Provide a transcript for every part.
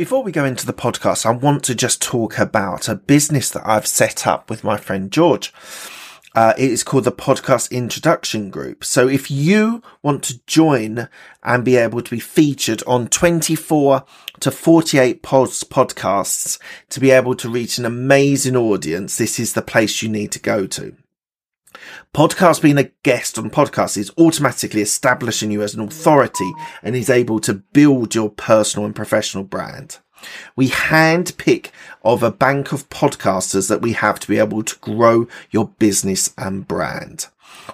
Before we go into the podcast, I want to just talk about a business that I've set up with my friend George. Uh, it is called the Podcast Introduction Group. So if you want to join and be able to be featured on 24 to 48 pods, podcasts to be able to reach an amazing audience, this is the place you need to go to. Podcast being a guest on podcasts is automatically establishing you as an authority and is able to build your personal and professional brand. We hand pick of a bank of podcasters that we have to be able to grow your business and brand.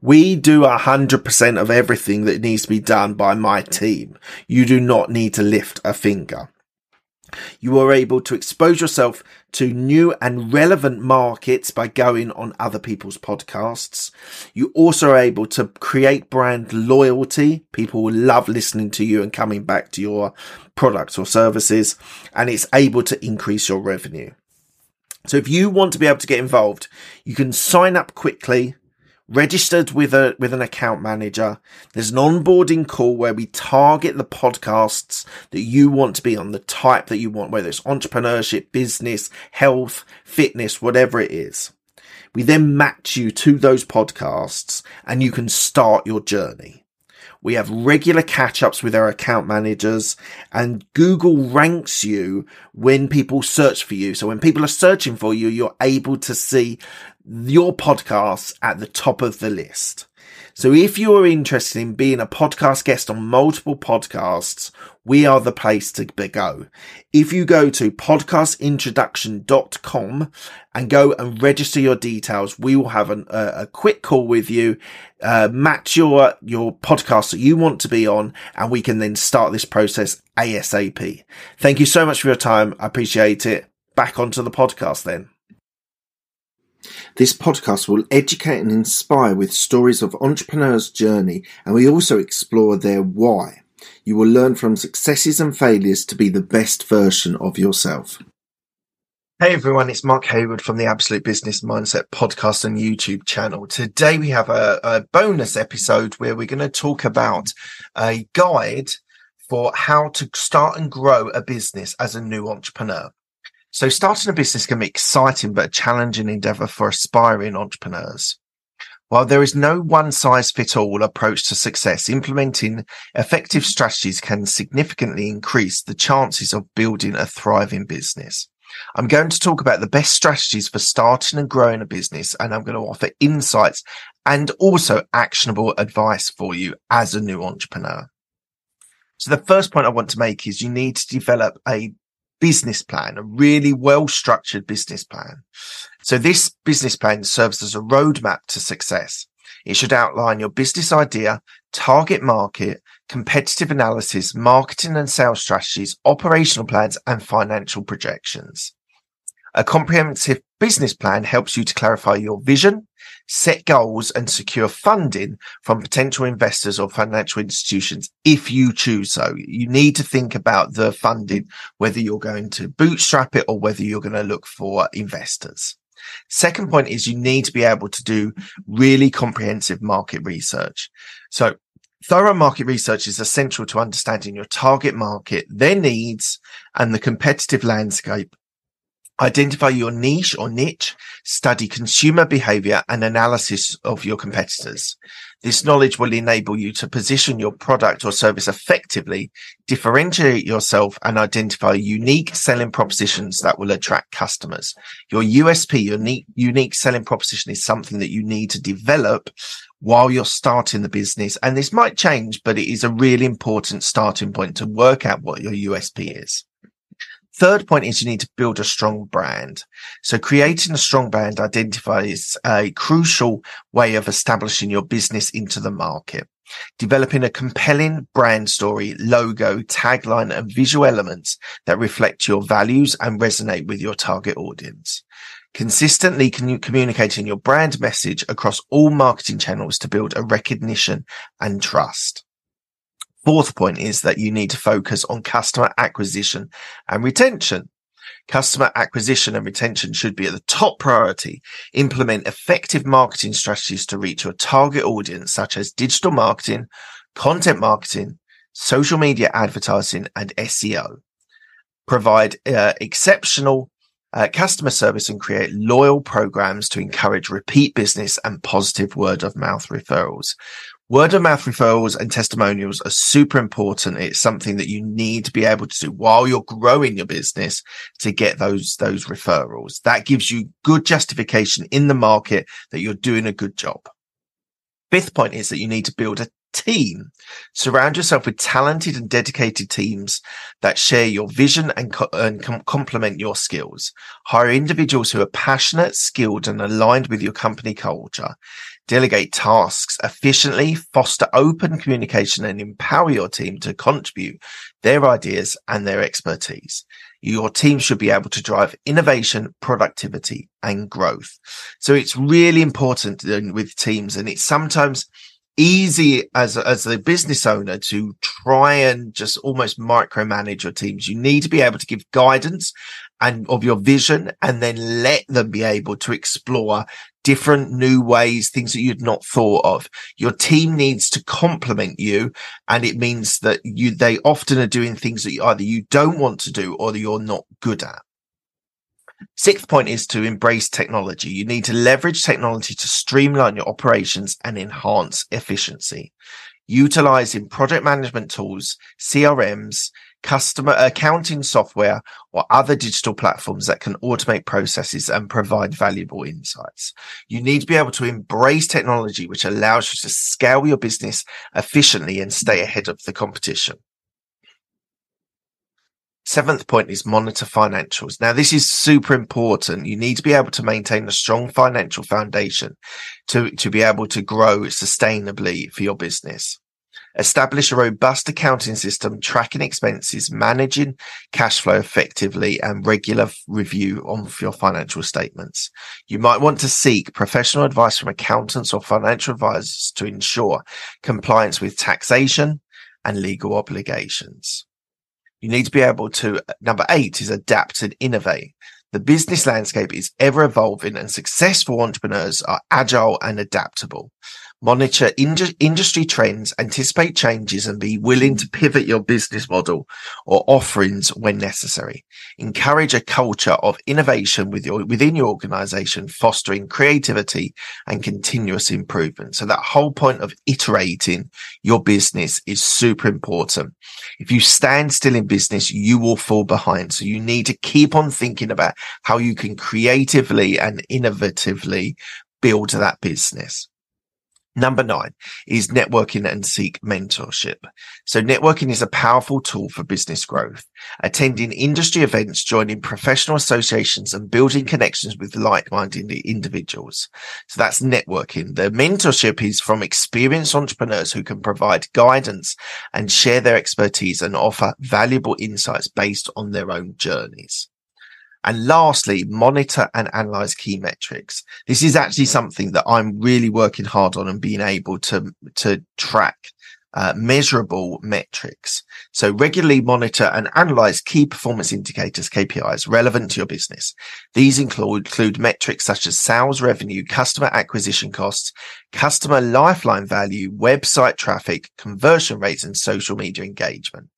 We do a hundred percent of everything that needs to be done by my team. You do not need to lift a finger. You are able to expose yourself to new and relevant markets by going on other people's podcasts. You also are able to create brand loyalty. People will love listening to you and coming back to your products or services, and it's able to increase your revenue. So if you want to be able to get involved, you can sign up quickly registered with a with an account manager. There's an onboarding call where we target the podcasts that you want to be on, the type that you want, whether it's entrepreneurship, business, health, fitness, whatever it is. We then match you to those podcasts and you can start your journey. We have regular catch ups with our account managers and Google ranks you when people search for you. So when people are searching for you, you're able to see your podcasts at the top of the list. So if you are interested in being a podcast guest on multiple podcasts, we are the place to go. If you go to podcastintroduction.com and go and register your details, we will have an, a, a, quick call with you, uh, match your, your podcast that you want to be on, and we can then start this process ASAP. Thank you so much for your time. I appreciate it. Back onto the podcast then. This podcast will educate and inspire with stories of entrepreneurs' journey, and we also explore their why. You will learn from successes and failures to be the best version of yourself. Hey everyone, it's Mark Hayward from the Absolute Business Mindset podcast and YouTube channel. Today we have a, a bonus episode where we're going to talk about a guide for how to start and grow a business as a new entrepreneur. So starting a business can be exciting, but a challenging endeavor for aspiring entrepreneurs. While there is no one size fit all approach to success, implementing effective strategies can significantly increase the chances of building a thriving business. I'm going to talk about the best strategies for starting and growing a business, and I'm going to offer insights and also actionable advice for you as a new entrepreneur. So the first point I want to make is you need to develop a business plan, a really well structured business plan. So this business plan serves as a roadmap to success. It should outline your business idea, target market, competitive analysis, marketing and sales strategies, operational plans, and financial projections. A comprehensive business plan helps you to clarify your vision, set goals and secure funding from potential investors or financial institutions if you choose so. You need to think about the funding, whether you're going to bootstrap it or whether you're going to look for investors. Second point is you need to be able to do really comprehensive market research. So Thorough market research is essential to understanding your target market, their needs, and the competitive landscape Identify your niche or niche, study consumer behavior and analysis of your competitors. This knowledge will enable you to position your product or service effectively, differentiate yourself and identify unique selling propositions that will attract customers. Your USP, your unique, unique selling proposition is something that you need to develop while you're starting the business. And this might change, but it is a really important starting point to work out what your USP is. Third point is you need to build a strong brand. So creating a strong brand identifies a crucial way of establishing your business into the market. Developing a compelling brand story, logo, tagline, and visual elements that reflect your values and resonate with your target audience. Consistently communicating your brand message across all marketing channels to build a recognition and trust. Fourth point is that you need to focus on customer acquisition and retention. Customer acquisition and retention should be at the top priority. Implement effective marketing strategies to reach your target audience, such as digital marketing, content marketing, social media advertising, and SEO. provide uh, exceptional uh, customer service and create loyal programs to encourage repeat business and positive word of mouth referrals. Word of mouth referrals and testimonials are super important. It's something that you need to be able to do while you're growing your business to get those, those referrals. That gives you good justification in the market that you're doing a good job. Fifth point is that you need to build a team. Surround yourself with talented and dedicated teams that share your vision and, co- and com- complement your skills. Hire individuals who are passionate, skilled, and aligned with your company culture. Delegate tasks efficiently, foster open communication, and empower your team to contribute their ideas and their expertise. Your team should be able to drive innovation, productivity, and growth. So it's really important with teams, and it's sometimes easy as as the business owner to try and just almost micromanage your teams. You need to be able to give guidance and of your vision and then let them be able to explore different new ways, things that you'd not thought of. Your team needs to complement you. And it means that you, they often are doing things that either you don't want to do or that you're not good at. Sixth point is to embrace technology. You need to leverage technology to streamline your operations and enhance efficiency. Utilizing project management tools, CRMs, customer accounting software or other digital platforms that can automate processes and provide valuable insights. You need to be able to embrace technology, which allows you to scale your business efficiently and stay ahead of the competition. Seventh point is monitor financials. Now, this is super important. You need to be able to maintain a strong financial foundation to, to be able to grow sustainably for your business. Establish a robust accounting system, tracking expenses, managing cash flow effectively, and regular review of your financial statements. You might want to seek professional advice from accountants or financial advisors to ensure compliance with taxation and legal obligations. You need to be able to, number eight is adapt and innovate. The business landscape is ever evolving and successful entrepreneurs are agile and adaptable monitor ind- industry trends, anticipate changes, and be willing to pivot your business model or offerings when necessary. Encourage a culture of innovation with your, within your organization, fostering creativity and continuous improvement. So that whole point of iterating your business is super important. If you stand still in business, you will fall behind. So you need to keep on thinking about how you can creatively and innovatively build that business. Number nine is networking and seek mentorship. So networking is a powerful tool for business growth. Attending industry events, joining professional associations and building connections with like-minded individuals. So that's networking. The mentorship is from experienced entrepreneurs who can provide guidance and share their expertise and offer valuable insights based on their own journeys. And lastly, monitor and analyze key metrics. This is actually something that I'm really working hard on and being able to, to track uh, measurable metrics. So regularly monitor and analyze key performance indicators, KPIs relevant to your business. These include, include metrics such as sales revenue, customer acquisition costs, customer lifetime value, website traffic, conversion rates, and social media engagement.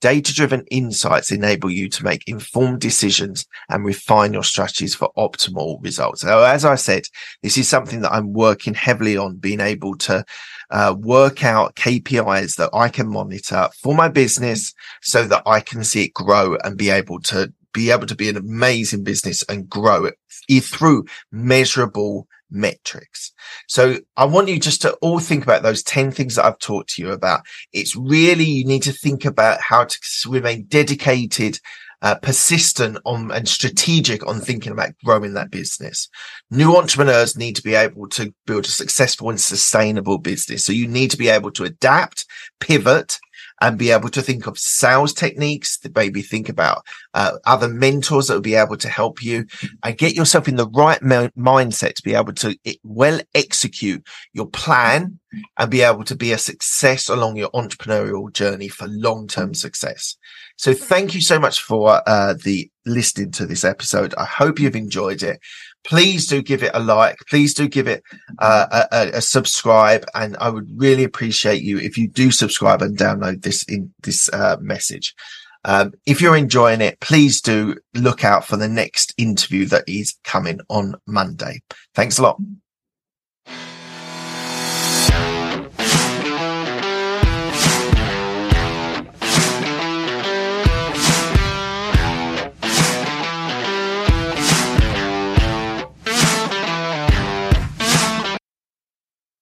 Data driven insights enable you to make informed decisions and refine your strategies for optimal results. So as I said, this is something that I'm working heavily on being able to uh, work out KPIs that I can monitor for my business so that I can see it grow and be able to be able to be an amazing business and grow it through measurable metrics. So I want you just to all think about those 10 things that I've talked to you about. It's really, you need to think about how to remain dedicated, uh, persistent on and strategic on thinking about growing that business. New entrepreneurs need to be able to build a successful and sustainable business. So you need to be able to adapt, pivot, and be able to think of sales techniques, to maybe think about uh, other mentors that will be able to help you and get yourself in the right mindset to be able to well execute your plan and be able to be a success along your entrepreneurial journey for long-term success. So thank you so much for uh, the listening to this episode. I hope you've enjoyed it please do give it a like. Please do give it uh, a, a, subscribe. And I would really appreciate you if you do subscribe and download this in this uh, message. Um, if you're enjoying it, please do look out for the next interview that is coming on Monday. Thanks a lot.